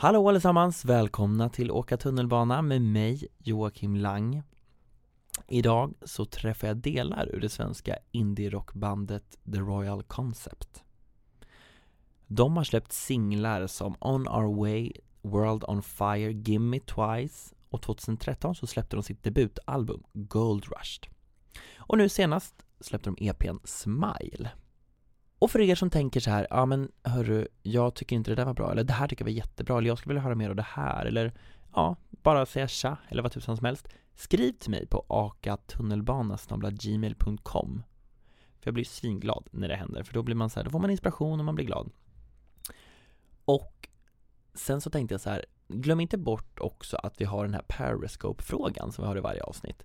Hallå allesammans! Välkomna till Åka tunnelbana med mig, Joakim Lang. Idag så träffar jag delar ur det svenska indie-rockbandet The Royal Concept. De har släppt singlar som On Our Way, World On Fire, Gimme Twice och 2013 så släppte de sitt debutalbum Gold Rushed. Och nu senast släppte de EPn Smile. Och för er som tänker så här, ja men hörru, jag tycker inte det där var bra, eller det här tycker jag var jättebra, eller jag skulle vilja höra mer av det här, eller ja, bara säga tja, eller vad tusan som helst. Skriv till mig på akatunnelbanasnabla.gmail.com För jag blir svinglad när det händer, för då blir man så här, då får man inspiration och man blir glad. Och sen så tänkte jag så här, glöm inte bort också att vi har den här Periscope-frågan som vi har i varje avsnitt.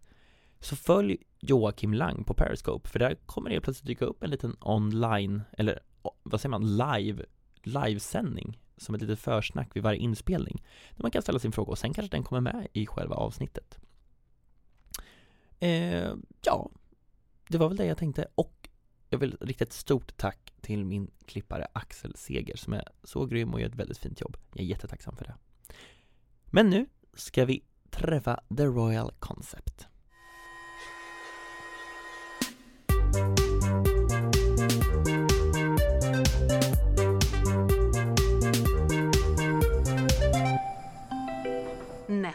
Så följ Joakim Lang på Periscope, för där kommer det plötsligt dyka upp en liten online, eller vad säger man, live, livesändning som ett litet försnack vid varje inspelning. Där man kan ställa sin fråga och sen kanske den kommer med i själva avsnittet. Eh, ja, det var väl det jag tänkte och jag vill rikta ett stort tack till min klippare Axel Seger som är så grym och gör ett väldigt fint jobb. Jag är jättetacksam för det. Men nu ska vi träffa The Royal Concept.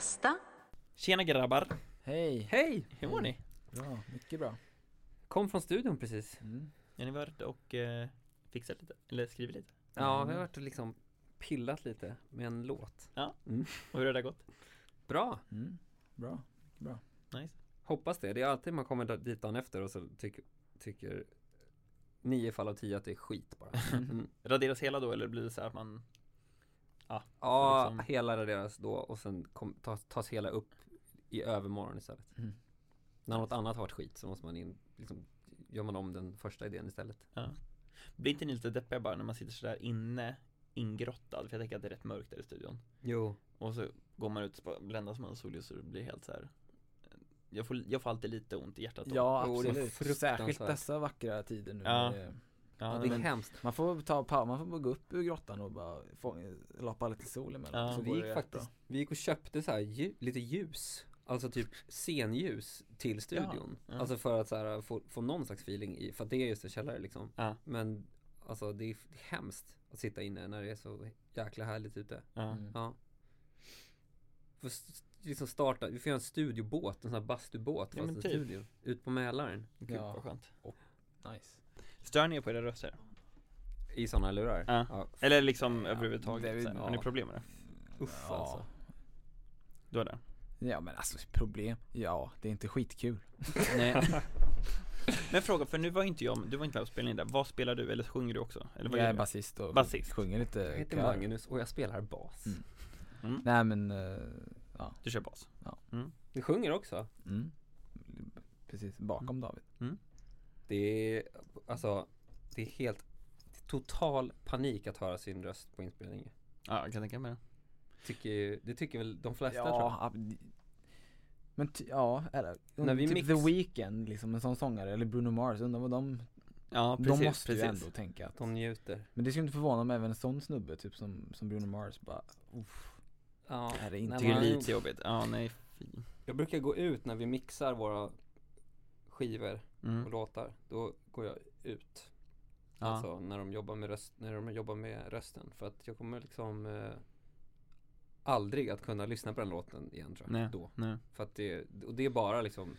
Nästa. Tjena grabbar! Hej! Hej! Hur mår ni? Bra, mycket bra. Kom från studion precis. Mm. Har ni varit och eh, fixat lite? Eller skrivit lite? Ja, vi har varit och liksom pillat lite med en låt. Ja. Mm. Och hur har det gått? Bra! Mm. Bra, mycket bra. Nice. Hoppas det. Det är alltid man kommer dit dagen efter och så tycker, tycker nio fall av tio att det är skit bara. Mm. Raderas hela då eller blir det så här att man Ja, Ja, liksom- hela raderas då och sen kom, tas, tas hela upp i övermorgon istället. Mm. När något annat har varit skit så måste man in, liksom, gör man om den första idén istället. ja. Blir inte ni lite deppiga bara när man sitter sådär inne Ingrottad? För jag tänker att det är rätt mörkt där i studion Jo. Och så går man ut och bländas man av solljus och det blir helt så här. jag får, jag får alltid lite ont i hjärtat då. Ja, Jo, det är absolut. Särskilt dessa vackra tider nu. Ja. det- ja, det är hemskt. Man får ta pa- man får gå upp ur grottan och bara få, lappa lite sol emellan. Ja. så vi gick faktiskt, vi gick och köpte så här lju, lite ljus Alltså typ scenljus till studion Ja, ja. Alltså för att så här, få, få någon slags feeling i, för att det är just en källare liksom Ja. Men alltså det är, det är hemskt att sitta inne när det är så jäkla härligt ute ja. Mm. Ja Får liksom starta, vi får göra en studiobåt, en sån här bastubåt Ja, fast men en typ. studio Ut på Mälaren Gud Ja. vad skönt Nice. Stör ni er på era röster? I såna lurar Ja. Eller liksom Ja, överhuvudtaget? det är- så här, Har ni ja. problem med det? Uff Ja. alltså Du har det? Ja men alltså problem, ja det är inte skitkul. Nej Men fråga, för nu var inte jag, du var inte med och spelade in där Vad spelar du, eller sjunger du också? Eller vad Jag är basist och Basist. sjunger lite Jag heter kör. Magnus och jag spelar bas Mm. Mm. Nej men, eh, Du kör bas? Du sjunger också? mm. Precis, bakom David. Det är, alltså, det är helt total panik att höra sin röst på inspelningen. Ja, jag kan tänka mig det Tycker, ju- det tycker väl de flesta tror jag. Ja, men ja, eller, När vi typ mix- The Weeknd liksom, en sån sångare, eller Bruno Mars, undrar vad de, Ja, de precis, måste ju precis ändå tänka att De njuter. Men det skulle inte förvåna mig även en sån snubbe, typ som, som Bruno Mars bara, uff, Ja, är det inte Nej, det är man- lite jobbigt, ja nej fy Jag brukar gå ut när vi mixar våra skivor mm. och låtar. Då går jag ut. Ja. Alltså när de jobbar med röst, när de jobbar med rösten. För att jag kommer liksom eh, aldrig att kunna lyssna på den låten igen tror jag. Nej, Då. nej. För att det, och det är bara liksom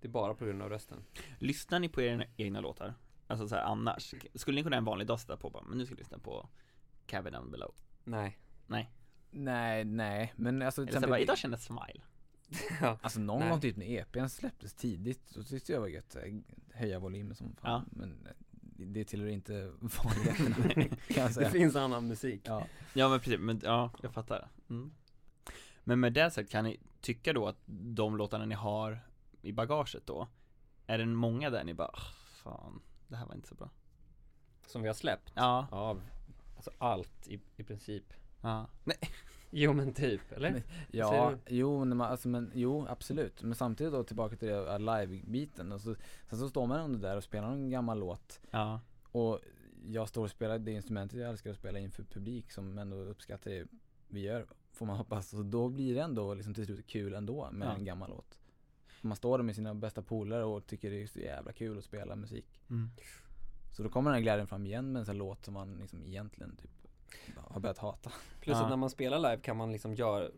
Det är bara på grund av rösten. Lyssnar ni på era egna låtar? Alltså så här annars? Skulle ni kunna en vanlig dag sätta på bara, men nu ska jag lyssna på Cabin Down Below? Nej. Nej. Nej, nej, men alltså Eller till här, bara, exempel, idag kändes Smile. alltså någon Nej. gång typ när EPn släpptes tidigt, så tyckte jag var gött, här, höja volymen som fan, Ja. men eh, det tillhör inte vanligheterna kan jag Det säga. finns annan musik. Ja. Ja men precis, men ja, jag fattar. Mm. Men med det sagt, kan ni tycka då att de låtarna ni har i bagaget då, är det många där ni bara, "Ah, fan, det här var inte så bra? Som vi har släppt. Ja, Ja, alltså allt i, i princip. ja. Nej. Jo men typ, eller? Men- Ja, jo, man, alltså, men, jo absolut. Men samtidigt då tillbaka till det här live-biten. Och så, sen så står man ändå där och spelar en gammal låt. Ja, Och jag står och spelar det instrumentet jag älskar att spela inför publik som ändå uppskattar det vi gör. Får man hoppas. Och då blir det ändå liksom till slut kul ändå med Ja. en gammal låt. Man står där med sina bästa polare och tycker det är så jävla kul att spela musik. mm. Så då kommer den här glädjen fram igen med en sån här låt som man liksom egentligen typ har börjat hata. Plus Ja. att när man spelar live kan man liksom göra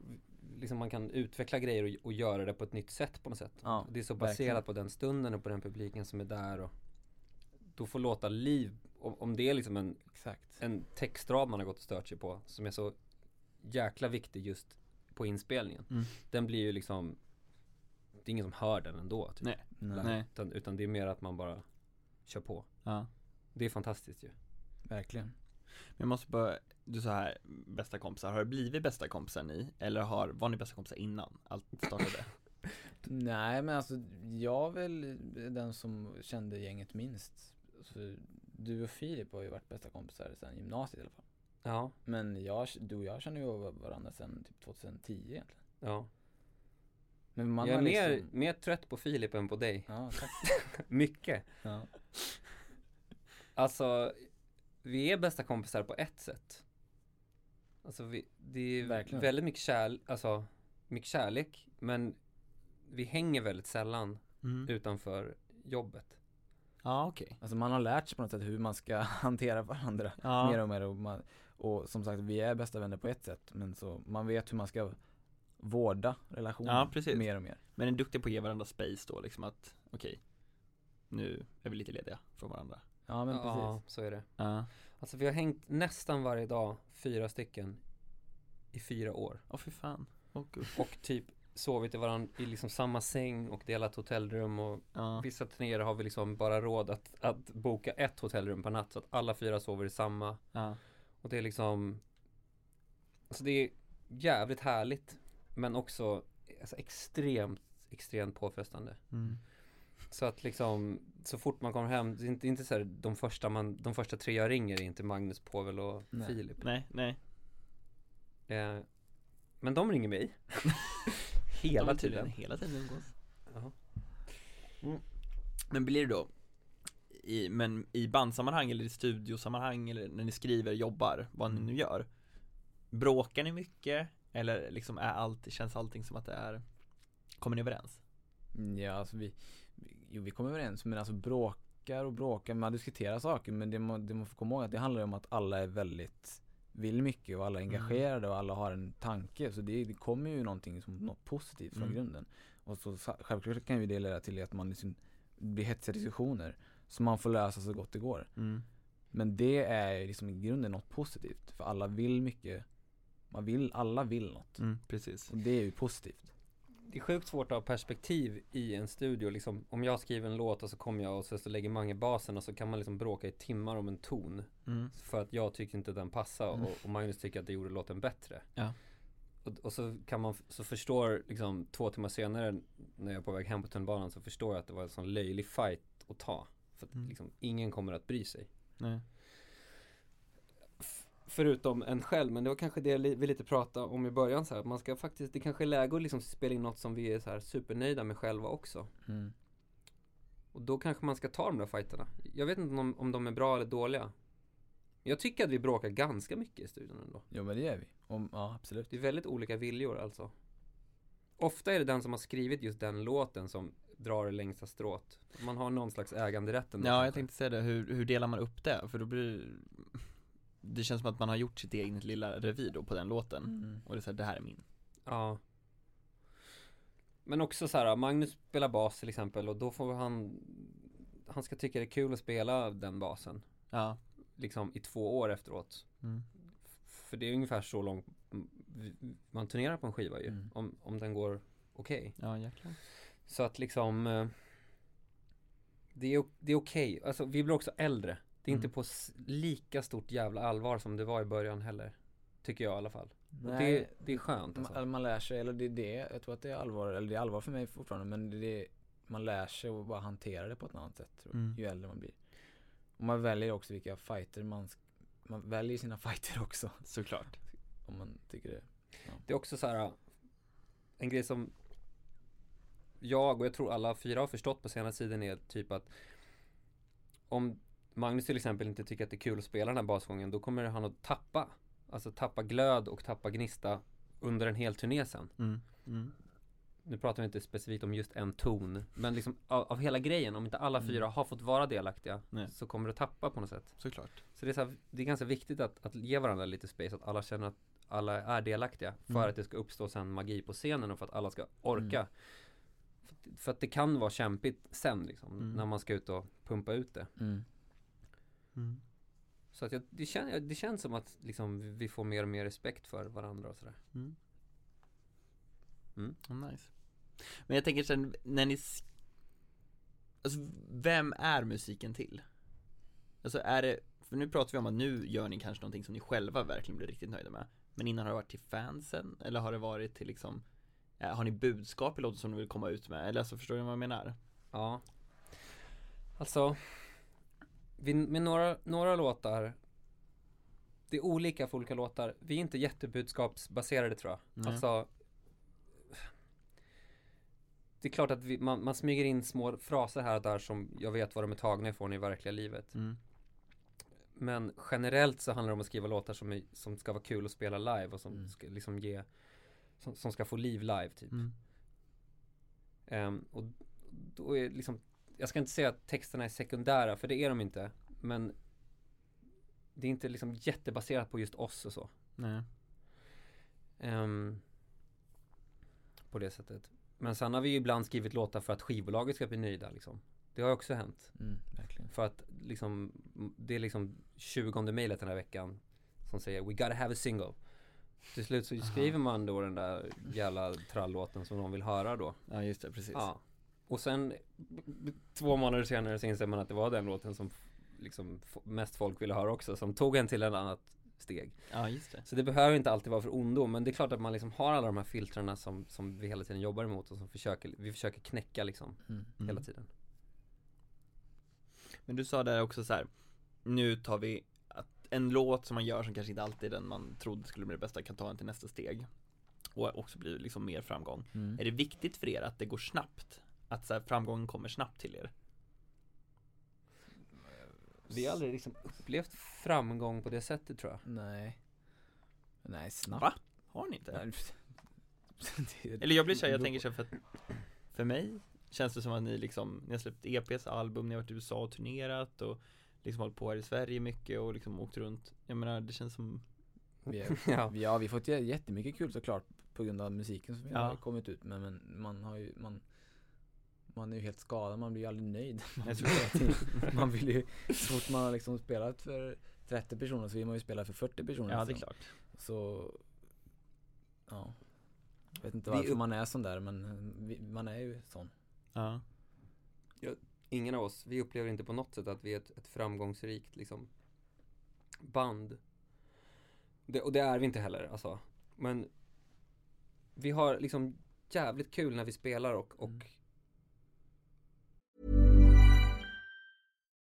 Liksom man kan utveckla grejer och, och göra det på ett nytt sätt på något sätt. Ja, det är så baserat verkligen. på den stunden och på den publiken som är där och Då får låta liv, om, om det är liksom en, Exakt. en textrad man har gått och stört sig på som är så jäkla viktig just på inspelningen. Mm. Den blir ju liksom Det är ingen som hör den ändå typ, Nej. Nej. Utan, utan det är mer att man bara kör på. Ja. Det är fantastiskt ju. Verkligen. Men jag måste bara, du sa här, bästa kompisar, har det blivit bästa kompisar ni? Eller har, var ni bästa kompisar innan allt startade? Nej men alltså jag är väl den som kände gänget minst. Så, du och Filip har ju varit bästa kompisar sedan gymnasiet i alla fall. Ja, Men jag, du och jag känner ju varandra sedan typ 2010 egentligen. ja. Men man jag är mer, liksom, mer trött på Filip än på dig. Ja, tack. Mycket. Ja. Alltså, vi är bästa kompisar på ett sätt. Alltså vi, det är Verkligen. väldigt mycket, kärl, alltså, mycket kärlek, men vi hänger väldigt sällan Mm. utanför jobbet. Ja, okej. Alltså man har lärt sig på något sätt hur man ska hantera varandra Ja. mer och mer och, man, och som sagt vi är bästa vänner på ett sätt men så man vet hur man ska vårda relationen Ja, precis. mer och mer. Men är ni duktiga på att ge varandra space då, liksom att, okej, nu är vi lite lediga från varandra? Ja men ja, precis. så är det. Ja. Alltså vi har hängt nästan varje dag, fyra stycken, i fyra år. Åh fy fan. Gud. Och typ sovit i varandra i liksom samma säng och delat hotellrum och Ja. Vissa turnéer har vi liksom bara råd att, att boka ett hotellrum per natt så att alla fyra sover i samma Ja. Och det är liksom Alltså det är jävligt härligt Men också alltså extremt, extremt påfrestande Mm. Så att liksom Så fort man kommer hem, det är inte, inte så här, de första man, de första tre jag ringer är inte Magnus, Povel och Nej. Filip Nej, nej. eh, Men de ringer mig Hela tiden Hela tiden umgås. Ja. Men blir det då, i, men i bandsammanhang eller i studiosammanhang eller när ni skriver, jobbar, vad ni nu gör Bråkar ni mycket? Eller liksom är allt, känns allting som att det är Kommer ni överens? Ja alltså vi- jo vi kommer överens men alltså bråkar och bråkar, man diskuterar saker men det man, det man får komma ihåg att det handlar om att alla är väldigt vill mycket och alla är engagerade och alla har en tanke. Så det, det kommer ju någonting som något positivt från Mm. grunden. Och så självklart kan ju det leda till att man liksom blir hetsiga diskussioner som man får lösa så gott det går. Mm. men det är liksom i grunden något positivt för alla vill mycket man vill, alla vill något. Mm, precis. Och det är ju positivt Det är sjukt svårt att ha perspektiv i en studio liksom, Om jag skriver en låt och så kommer jag och så, så lägger Mange basen och så kan man liksom bråka i timmar om en ton mm. För att jag tycker inte den passar och, och Magnus tycker att det gjorde låten bättre Ja. och, och så kan man, så förstår liksom två timmar senare När jag är på väg hem på tunnelbanan så förstår jag att det var en sån löjlig fight att ta För att Mm. liksom, ingen kommer att bry sig Nej. Förutom en själv, men det var kanske det vi lite pratade om i början så här, man ska faktiskt, det kanske är läge att liksom spela in något som vi är så här supernöjda med själva också mm. Och då kanske man ska ta de där fighterna Jag vet inte om, om de är bra eller dåliga Jag tycker att vi bråkar ganska mycket i studion ändå Jo men det gör vi, Om, ja absolut Det är väldigt olika viljor alltså Ofta är det den som har skrivit just den låten som drar det längsta strået. Man har någon slags äganderätten. Ja, jag tänkte säga det, hur, hur delar man upp det? För då blir det känns som att man har gjort sitt eget lilla revir då på den låten. Mm. Och det är så här, det här är min. Ja. Men också så här, Magnus spelar bas till exempel och då får han Han ska tycka det är kul att spela den basen. Ja, Liksom i två år efteråt. Mm. För det är ungefär så långt Man turnerar på en skiva ju Mm. om, om den går okej. Ja jäklar. Så att liksom eh, Det är, det är okej, alltså vi blir också äldre Det är inte Mm. på s- lika stort jävla allvar som det var i början heller Tycker jag i alla fall Och Nej, det, det är skönt alltså. man, man lär sig, eller det är det, jag tror att det är allvar, eller det är allvar för mig fortfarande men det man lär sig att bara hantera det på ett annat sätt tror jag, Mm. ju äldre man blir. Och man väljer också vilka fighter man, man väljer sina fighter också Såklart om man tycker det. Det är också så här En grej som Jag och jag tror alla fyra har förstått på senaste tiden är typ att Om Magnus till exempel inte tycker att det är kul att spela den här basgången Då kommer han att tappa Alltså tappa glöd och tappa gnista Under en hel turné sen mm. Mm. Nu pratar vi inte specifikt om just en ton Men liksom av, av hela grejen Om inte alla fyra har fått vara delaktiga Nej. Så kommer du tappa på något sätt Såklart Så det är, så här, det är ganska viktigt att, att ge varandra lite space Att alla känner att alla är delaktiga För Mm. att det ska uppstå sen magi på scenen och för att alla ska orka Mm. för, att- för att det kan vara kämpigt sen liksom Mm. När man ska ut och pumpa ut det Mm. Så att jag, det, kän, det känns som att liksom vi får mer och mer respekt för varandra och sådär Mm. Mm. Oh, nice Men jag tänker sen, när ni Alltså, vem är musiken till? Alltså är det, för nu pratar vi om att nu gör ni kanske någonting som ni själva verkligen blir riktigt nöjda med Men innan har det varit till fansen, eller har det varit till liksom eh, Har ni budskap i låten som ni vill komma ut med? Eller alltså förstår ni vad jag menar? Ja Alltså vi, Med några, några låtar Det är olika för olika låtar Vi är inte jättebudskapsbaserade tror jag Nej. Alltså Det är klart att vi, man, man smyger in små fraser här och där som jag vet var de är tagna ifrån i verkliga livet Mm. Men generellt så handlar det om att skriva låtar som, är, som ska vara kul att spela live och som Mm. ska liksom ge som, som ska få liv live typ Mm. Ehm, och då är liksom, jag ska inte säga att texterna är sekundära, för det är de inte. Men det är inte liksom jättebaserat på just oss och så. Nej. Ehm, på det sättet. Men sen har vi ju ibland skrivit låtar för att skivbolaget ska bli nöjda liksom. Det har också hänt. Mm, verkligen. För att liksom, det är liksom 20 mejlet den här veckan som säger We gotta have a single. Till slut så skriver man då den där jävla trallåten som någon vill höra då. Ja just det, precis Ja. Och sen två månader senare så inser man att det var den låten som liksom mest folk ville höra också, som tog en till ett annat steg. Ja just det Så det behöver inte alltid vara för ondo, men det är klart att man liksom har alla de här filtrarna som, som vi hela tiden jobbar emot och som försöker, vi försöker knäcka liksom Mm. hela Mm. tiden. Men du sa där också så här. Nu tar vi att en låt som man gör som kanske inte alltid är den man trodde skulle bli det bästa kan ta en till nästa steg Och också bli liksom mer framgång Mm. Är det viktigt för er att det går snabbt? Att så här, framgången kommer snabbt till er? Vi har aldrig liksom upplevt framgång på det sättet tror jag. Nej. Nej, snabbt. Va? Har ni inte? Eller jag blir så här, jag tänker så här för att För mig känns det som att ni liksom Ni har släppt EPs album, ni har varit i USA och turnerat och Liksom hållit på här i Sverige mycket och liksom åkt runt Jag menar det känns som Vi, är, Ja. ja, vi har fått jä- jättemycket kul såklart på grund av musiken som vi Ja. har kommit ut med men man har ju, man man är ju helt skadad, man blir ju aldrig nöjd. Man, man vill ju, så fort man har liksom spelat för 30 personer så vill man ju spela för 40 personer. Ja det är så, klart Så, ja. Jag vet inte varför man är sån där men vi, man är ju sån. Ja Ingen av oss, vi upplever inte på något sätt att vi är ett, ett framgångsrikt liksom band. Det, och det är vi inte heller alltså. Men vi har liksom jävligt kul när vi spelar och, och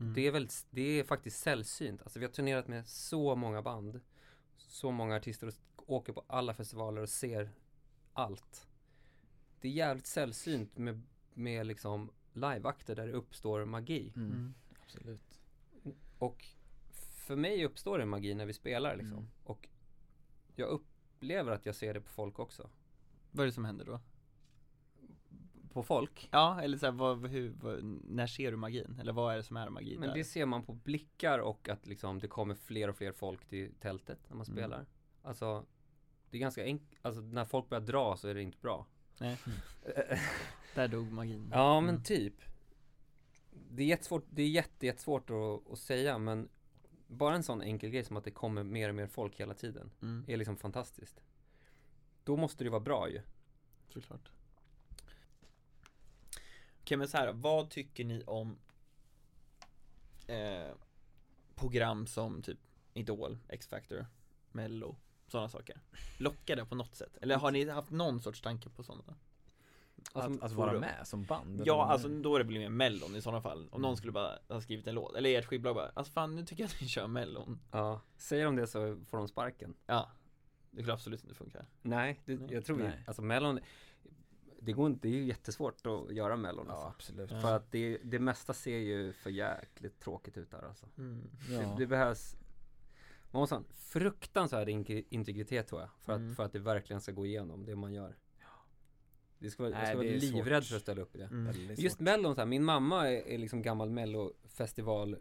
Mm. Det är väldigt, det är faktiskt sällsynt. Alltså vi har turnerat med så många band. Så många artister och åker på alla festivaler och ser allt. Det är jävligt sällsynt med, med liksom liveakter där det uppstår magi. Mm. Absolut. Och för mig uppstår det magi när vi spelar liksom. Mm. Och jag upplever att jag ser det på folk också. Vad är det som händer då? På folk? Ja, eller så här, vad, hur, vad, när ser du magin? Eller vad är det som är magi Men där? det ser man på blickar och att liksom det kommer fler och fler folk till tältet när man Mm. spelar. Alltså, det är ganska enkelt. Alltså när folk börjar dra så är det inte bra. Nej. Där dog magin. Ja men Mm. typ. Det är jättesvårt, det är jätte, jättesvårt att, att säga men bara en sån enkel grej som att det kommer mer och mer folk hela tiden Mm, är liksom fantastiskt. Då måste det vara bra ju. såklart. Okej men så här, vad tycker ni om eh, program som typ Idol, X-Factor, Mello, sådana saker? Lockar det på något sätt? Eller har ni haft någon sorts tanke på sådana? Att, att vara med som band? Ja, alltså då är det blir mer mellon i sådana fall. Om någon skulle bara ha skrivit en låt, eller ert skivbolag bara, alltså fan nu tycker jag att ni kör mellon. Ja. Säger de det så får de sparken. Ja, det skulle absolut inte funka. Nej, det, Nej. jag tror Nej. alltså Mellon det, går inte, det är ju jättesmårt att göra Mellon Ja, alltså. absolut. Ja. För att det, det mesta ser ju för jäkligt tråkigt ut där alltså. Mm. Ja. Det, det behövs Man måste ha en fruktansvärd in- integritet tror jag för att, Mm. för att det verkligen ska gå igenom det man gör Det ska vara, jag Nej, ska vara livrädd svårt. för att ställa upp i det Mm. Just. Mellon så här, min mamma är, är liksom gammal mellofestival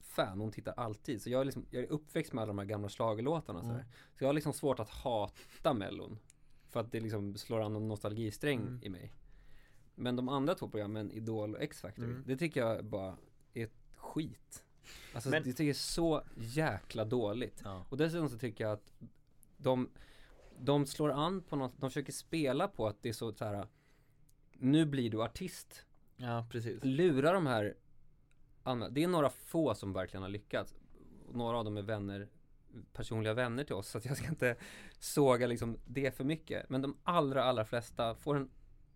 fan, hon tittar alltid. Så jag är, liksom, jag är uppväxt med alla de här gamla så, här. Mm. så jag har liksom svårt att hata mellon. För att det liksom slår an någon nostalgisträng Mm. i mig. Men de andra två programmen, Idol och X-Factor, Mm. det tycker jag bara är skit. Alltså Men- det tycker jag är så jäkla dåligt. Ja. Och dessutom så tycker jag att de, de slår an på något, de försöker spela på att det är så, så här. nu blir du artist Ja, precis. lura de här. Det är några få som verkligen har lyckats. Några av dem är vänner, personliga vänner till oss. Så att jag ska inte såga liksom det för mycket. Men de allra, allra flesta får en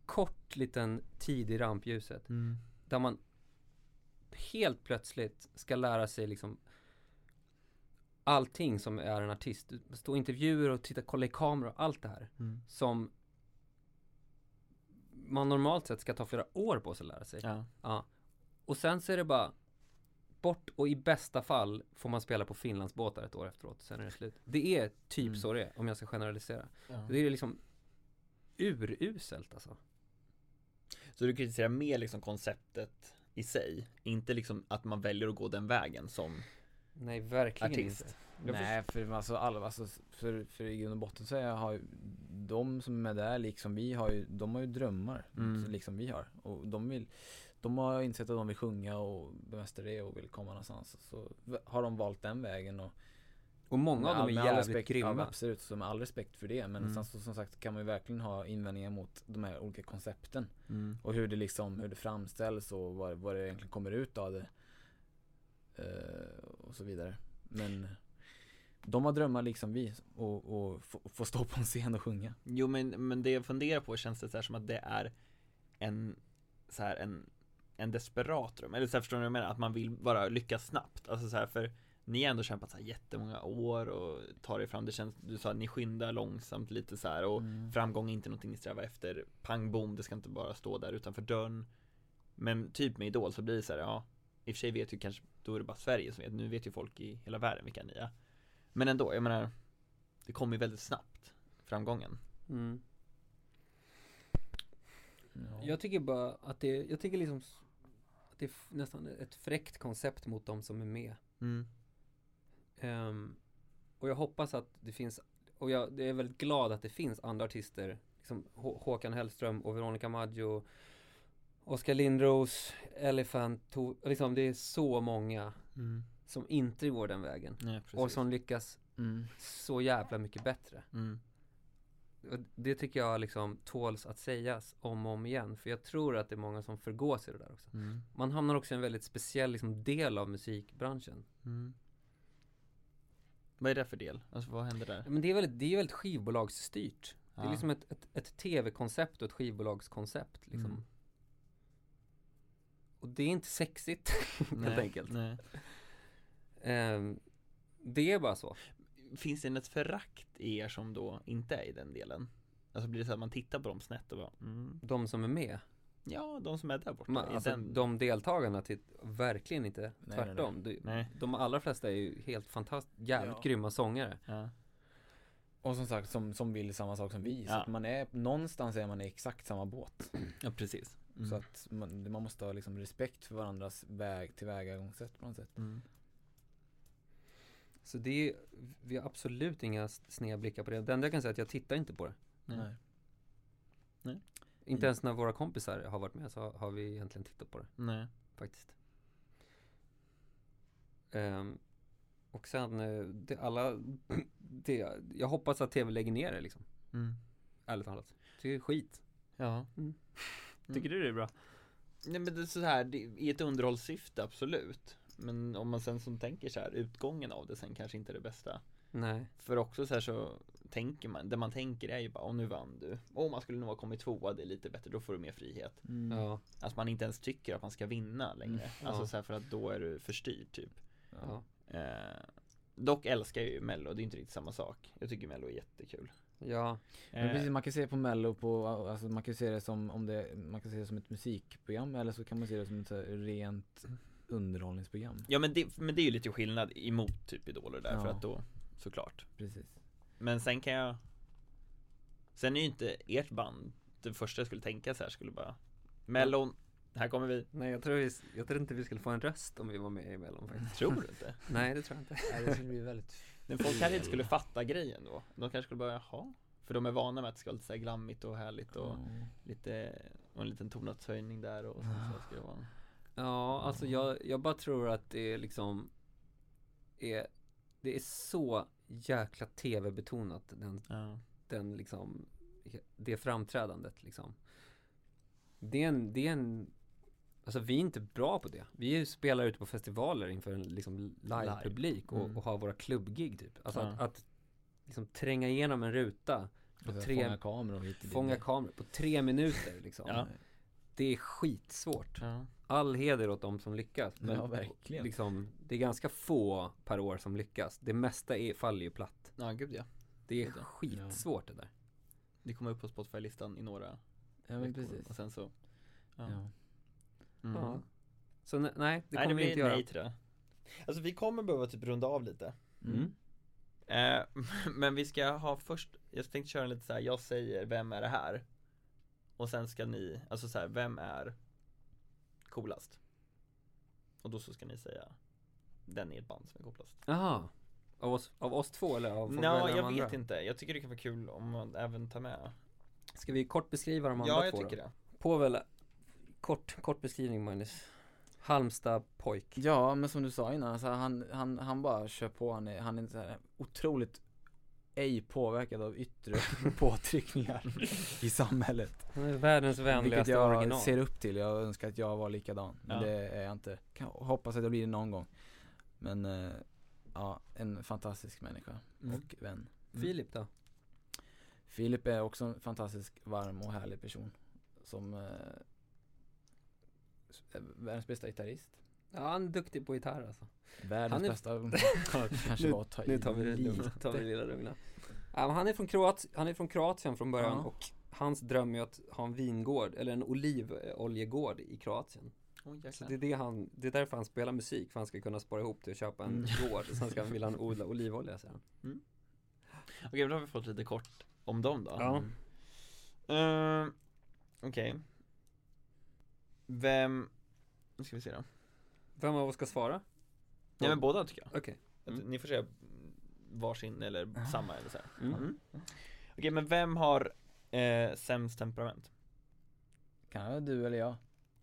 kort liten tid i rampljuset. Mm. Där man helt plötsligt ska lära sig liksom allting som är en artist. Stå i intervjuer och titta, kolla i kameror, allt det här. Mm. Som man normalt sett ska ta flera år på sig att lära sig. Ja. Ja. Och sen så är det bara bort och i bästa fall får man spela på Finlandsbåtar ett år efteråt. Sen är det slut. Det är typ Mm. så det är om jag ska generalisera. Ja. Det är liksom uruselt alltså. Så du kritiserar mer liksom konceptet i sig, inte liksom att man väljer att gå den vägen som Nej, verkligen artist. inte. Jag Nej, för alltså, alla, alltså för, för i grund och botten så är- har ju de som är med där, liksom vi har ju, de har ju drömmar, Mm. liksom vi har. Och de vill, de har insett att de vill sjunga och bemästra det och vill komma någonstans. Så har de valt den vägen och Och många av dem är jävligt respekt, grymma. Ja, absolut, så med all respekt för det. Men Mm. sen så, som sagt kan man ju verkligen ha invändningar mot de här olika koncepten. mm. Och hur det liksom, hur det framställs och vad, vad det egentligen kommer ut av det. Eh, och så vidare. Men de har drömmar liksom vi och, och få, få stå på en scen och sjunga. Jo men, men det jag funderar på känns det så här som att det är en så här en, en desperat dröm, eller så här, förstår ni vad jag menar? Att man vill bara lyckas snabbt, alltså så här för ni har ändå kämpat så här jättemånga år och tar er fram, det känns, du sa att ni skyndar långsamt lite så här och Mm. framgång är inte någonting ni strävar efter, pang bom, det ska inte bara stå där utanför dörren Men typ med Idol så blir det så här, ja I och för sig vet ju kanske, då är det bara Sverige som vet, nu vet ju folk i hela världen vilka ni är Men ändå, jag menar Det kommer ju väldigt snabbt, framgången Mm. Ja. Jag tycker bara att det, jag tycker liksom det är nästan ett fräckt koncept mot de som är med. mm. Ehm, och jag hoppas att det finns, och jag är väldigt glad att det finns andra artister, liksom Hå- Håkan Hellström och Veronica Maggio, Oskar Lindros, Elephant, to, liksom det är så många Mm. som inte går den vägen. Precis. Och som lyckas Mm. så jävla mycket bättre. mm. Det tycker jag liksom tåls att sägas om och om igen. För jag tror att det är många som förgår sig det där också. Mm. Man hamnar också i en väldigt speciell liksom, del av musikbranschen. Mm. Vad är det för del? Alltså vad händer där? Men det är väldigt, det är väldigt skivbolagsstyrt. Det är Ja. liksom ett, ett, ett tv-koncept och ett skivbolagskoncept liksom. Mm. Och det är inte sexigt helt enkelt. Ehm, det är bara så. Finns det ett förakt i er som då inte är i den delen? Alltså blir det så att man tittar på dem snett och bara mm. De som är med, Ja, de som är där borta man, alltså, den... de deltagarna till, verkligen inte nej, tvärtom. De, Nej. de allra flesta är ju helt fantastiskt, jävligt Ja. grymma sångare. Ja. Och som sagt, som, som vill samma sak som vi. Så Ja. att man är, någonstans är man i exakt samma båt. ja, precis mm. Så att man, man måste ha liksom respekt för varandras väg, tillvägagångssätt på något sätt. mm. Så det är, vi har absolut inga sneda blickar på det. Det enda jag kan säga är att jag tittar inte på det. Nej. Inte Mm. ens när våra kompisar har varit med så har- vi egentligen tittat på det Nej. faktiskt. Ehm, och sen, eh, det, alla, det, jag hoppas att tv lägger ner det liksom. Mm. Ärligt talat. Det är skit. Ja Mm. Tycker du det är bra? Nej men det är så här, det, i ett underhållssyfte absolut Men om man sen som tänker så här, utgången av det sen kanske inte är det bästa Nej. För också så här så tänker man, det man tänker är ju bara, åh nu vann du Åh man skulle nog ha kommit tvåa, det är lite bättre, då får du mer frihet Mm. Ja. Alltså man inte ens tycker att man ska vinna längre Mm, Alltså ja. så här för att då är du förstyrd typ ja. eh, Dock älskar jag ju mello, det är inte riktigt samma sak Jag tycker mello är jättekul Ja. Men Eh, precis, man kan se på mello på, alltså man kan se det som, om det, man kan se det som ett musikprogram eller så kan man se det som ett rent underhållningsprogram. Ja men det, men det är ju lite skillnad emot typ idoler där för Ja. att då, såklart Precis. Men sen kan jag Sen är ju inte ert band Det första jag skulle tänka så här skulle bara Mellon, här kommer vi Nej jag tror, vi, jag tror inte vi skulle få en röst om vi var med i Mellon faktiskt. Tror du inte? Nej det tror jag inte. Nej, det skulle bli väldigt Men folk kanske inte skulle fatta grejen då De kanske skulle bara, jaha För de är vana med att det ska vara lite så här glammigt och härligt och lite Och en liten tonartshöjning där och sen så ska det vara Ja, alltså jag, jag bara tror att det är liksom är, Det är så jäkla tv-betonat den, Ja, den liksom Det framträdandet liksom Det är en, det är en Alltså vi är inte bra på det Vi spelar ute på festivaler inför en liksom live-publik och, Mm. och har våra klubbgig typ Alltså Ja. att, att liksom tränga igenom en ruta på tre, fånga kameror hit. Fånga kameror på tre minuter liksom Ja. Det är skitsvårt ja, all heder åt de som lyckas. Men Ja, verkligen. Liksom, det är ganska få per år som lyckas. Det mesta är, faller ju platt. ja gud ja Det är Vet jag. skitsvårt det där. Det kommer upp på Spotify-listan i några Ja men precis. och sen så Ja, Ja. Mm. Ja. Så ne- nej, det Nej kommer det vi inte göra. nej till det Alltså vi kommer behöva typ runda av lite Mm. Eh, men vi ska ha först, jag tänkte köra lite så här. jag säger vem är det här? Och sen ska ni, alltså så här, vem är coolast? Och då så ska ni säga den i ett band som är coolast Jaha. Av oss, av oss två eller av Ja, de jag andra? vet inte, jag tycker det kan vara kul om man även tar med Ska vi kort beskriva de andra Ja, jag två tycker då? det Povel, kort, kort beskrivning Magnus. Halmstad pojk. Ja men som du sa innan, alltså, han, han, han bara kör på, han är, han är så här otroligt ej påverkad av yttre påtryckningar i samhället. Han är världens Vilket vänligaste jag original. ser upp till, jag önskar att jag var likadan. Men Ja. det är jag inte. Kan, hoppas att jag blir det någon gång. Men eh, ja, en fantastisk människa Mm. och vän. Filip då? Filip är också en fantastisk varm och härlig person som eh, är världens bästa gitarrist. Ja, han är duktig på gitarr alltså. Världens Han är- bästa kanske Nu- var att ta Nu tar vi det lite. lugnt, tar vi det lilla lugna. Men han, är från Kroat, han är från Kroatien från början Ja. och hans dröm är att ha en vingård, eller en olivoljegård i Kroatien. Oh, Så det är, det, han, det är därför han spelar musik, för han ska kunna spara ihop till att köpa en Mm. gård. Sen ska han, vill han odla olivolja sen. Okej, då har vi fått lite kort om dem då. Ja. Uh, Okej. Vem, nu ska vi se då. Vem av oss ska svara? Ja men båda tycker jag. Okej. Att Mm. Ni får säga varsin eller samma eller så här. Mm. Mm. Okej, men vem har eh, sämst temperament? Kan det vara du eller jag?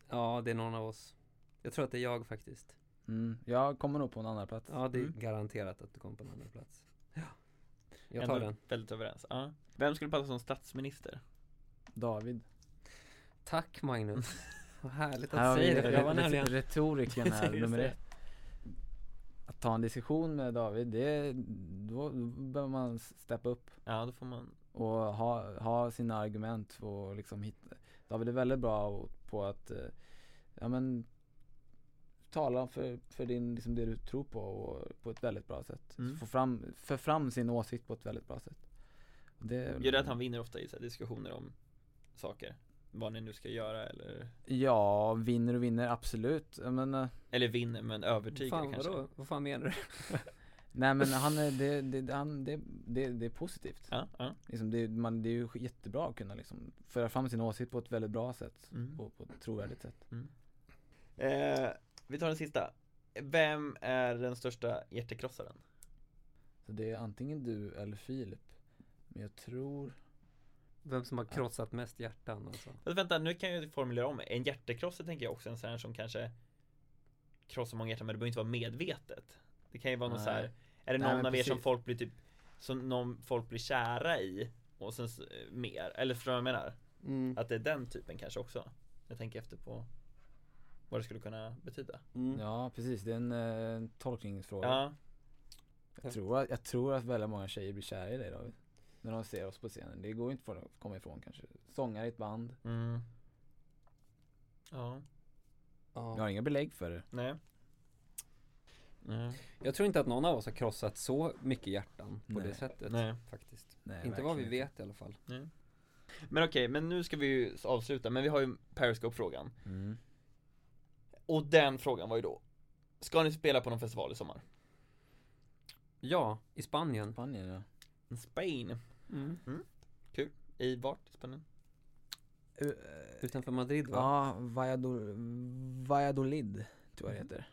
Ja, det är någon av oss. Jag tror att det är jag faktiskt. Mm. Jag kommer nog på en annan plats. Ja, det är Mm. garanterat att du kommer på en andra plats. Ja. Jag Ändå tar den. Väldigt överens. Ja. Vem skulle passa som statsminister? David. Tack Magnus. Vad härligt Här att har vi säga det, jag var nämligen retoriken här, Just nummer ett. Att ta en diskussion med David, det, då, då behöver man steppa upp Ja, då får man och ha, ha sina argument och liksom hitta David är väldigt bra på att, eh, ja men Tala för, för din, liksom det du tror på och på ett väldigt bra sätt. Mm. Få fram, för fram sin åsikt på ett väldigt bra sätt. Det, Gör det att han vinner ofta i så här diskussioner om saker? Vad ni nu ska göra eller Ja, vinner och vinner, absolut. Jag menar, Eller vinner men övertygar fan, kanske vadå? Vad fan menar du? nej men han är, det, det, han, det, det, det är positivt. Ja, ja Liksom det, man, det är ju jättebra att kunna liksom föra fram sin åsikt på ett väldigt bra sätt. Mm. Och på ett trovärdigt sätt. eh, Vi tar den sista Vem är den största hjärtekrossaren? Så det är antingen du eller Filip. Men jag tror Vem som har krossat mest hjärtan alltså. Fast vänta, nu kan jag ju formulera om En hjärtekrossare tänker jag också en sån här som kanske Krossar många hjärtan men det behöver inte vara medvetet Det kan ju vara någon Nej. så här Är det Nej, någon men av er som precis. folk blir typ Som någon folk blir kära i Och sen mer, eller förstår du vad jag menar? Mm. Att det är den typen kanske också Jag tänker efter på Vad det skulle kunna betyda Mm. Ja precis, det är en eh, tolkningsfråga. Ja, Jag, tror att, jag tror att väldigt många tjejer blir kära i dig David. När de ser oss på scenen. Det går ju inte för att komma ifrån kanske. Sångare i ett band. mm. Ja, Jag Ja. har inga belägg för det. nej Nej, Jag tror inte att någon av oss har krossat så mycket hjärtan på Nej. det sättet. Nej. Faktiskt. Nej, inte vad vi vet i alla fall. nej. Men okej, men nu ska vi ju avsluta Men vi har ju Periscope-frågan Mm. Och den frågan var ju då Ska ni spela på någon festival i sommar? Ja, i Spanien. Spanien ja. Spain Mm. Kul I vart i Spanien? Uh, Utanför Madrid va? ja, Valladolid, Valladolid tror jag det heter.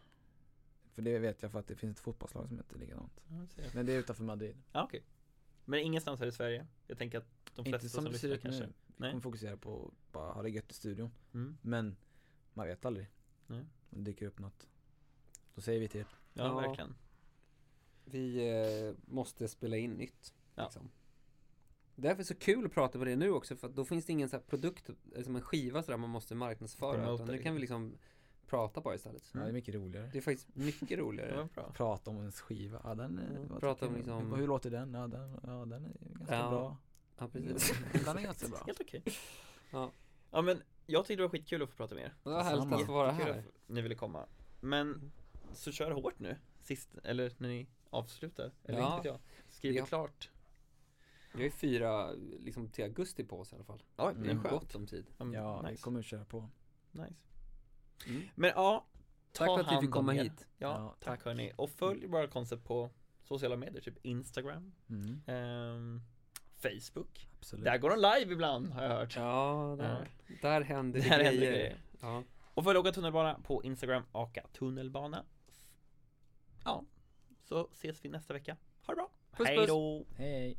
För det vet jag för att det finns ett fotbollslag som heter likadant. Men det är utanför Madrid. Ja okej Men ingenstans här i Sverige? Jag tänker att de flesta Inte som ser lyssnar ut nu. Vi kommer fokusera på att bara ha det gött i studion. Mm. Men man vet aldrig. Nej. Om det dyker upp något. Då säger vi till. Ja, Ja. verkligen Vi eh, måste spela in nytt. Ja. Liksom. Därför är det så kul att prata på det nu också för att då finns det ingen så här produkt, liksom en skiva sådär man måste marknadsföra. Utan nu kan vi liksom prata bara istället. Ja, det är mycket roligare. Det är faktiskt mycket roligare. Prata om ens skiva. Ja den är, Mm, prata om liksom- Hur låter den? Ja den, ja, den är ganska Ja. bra. Ja, precis. Den är ganska bra. Helt okej Ja. Ja men jag tyckte det var skitkul att få prata med er Det var härligt att få vara här. att ni ville komma Men Så kör hårt nu Sist, eller när ni avslutar Eller Ja. inte jag Skriv Ja. klart Vi har ju fyra, liksom till augusti på oss i alla fall. Oj, Det är skönt gott om tid. Ja, men Ja, vi nice. kommer att köra på. nice Mm. Men ja Tack ta för att vi fick komma om er. hit. Ja, Ja, tack hörni Och följ våra koncept på sociala medier, typ Instagram Mm, ehm, Facebook absolut. Där går de live ibland har jag hört Ja, där, där händer det Där grejer. händer grejer. Ja. Och följ Åka Tunnelbana på Instagram, Aka Tunnelbana Ja, så ses vi nästa vecka Ha det bra, Puss, hej puss. då! Hej.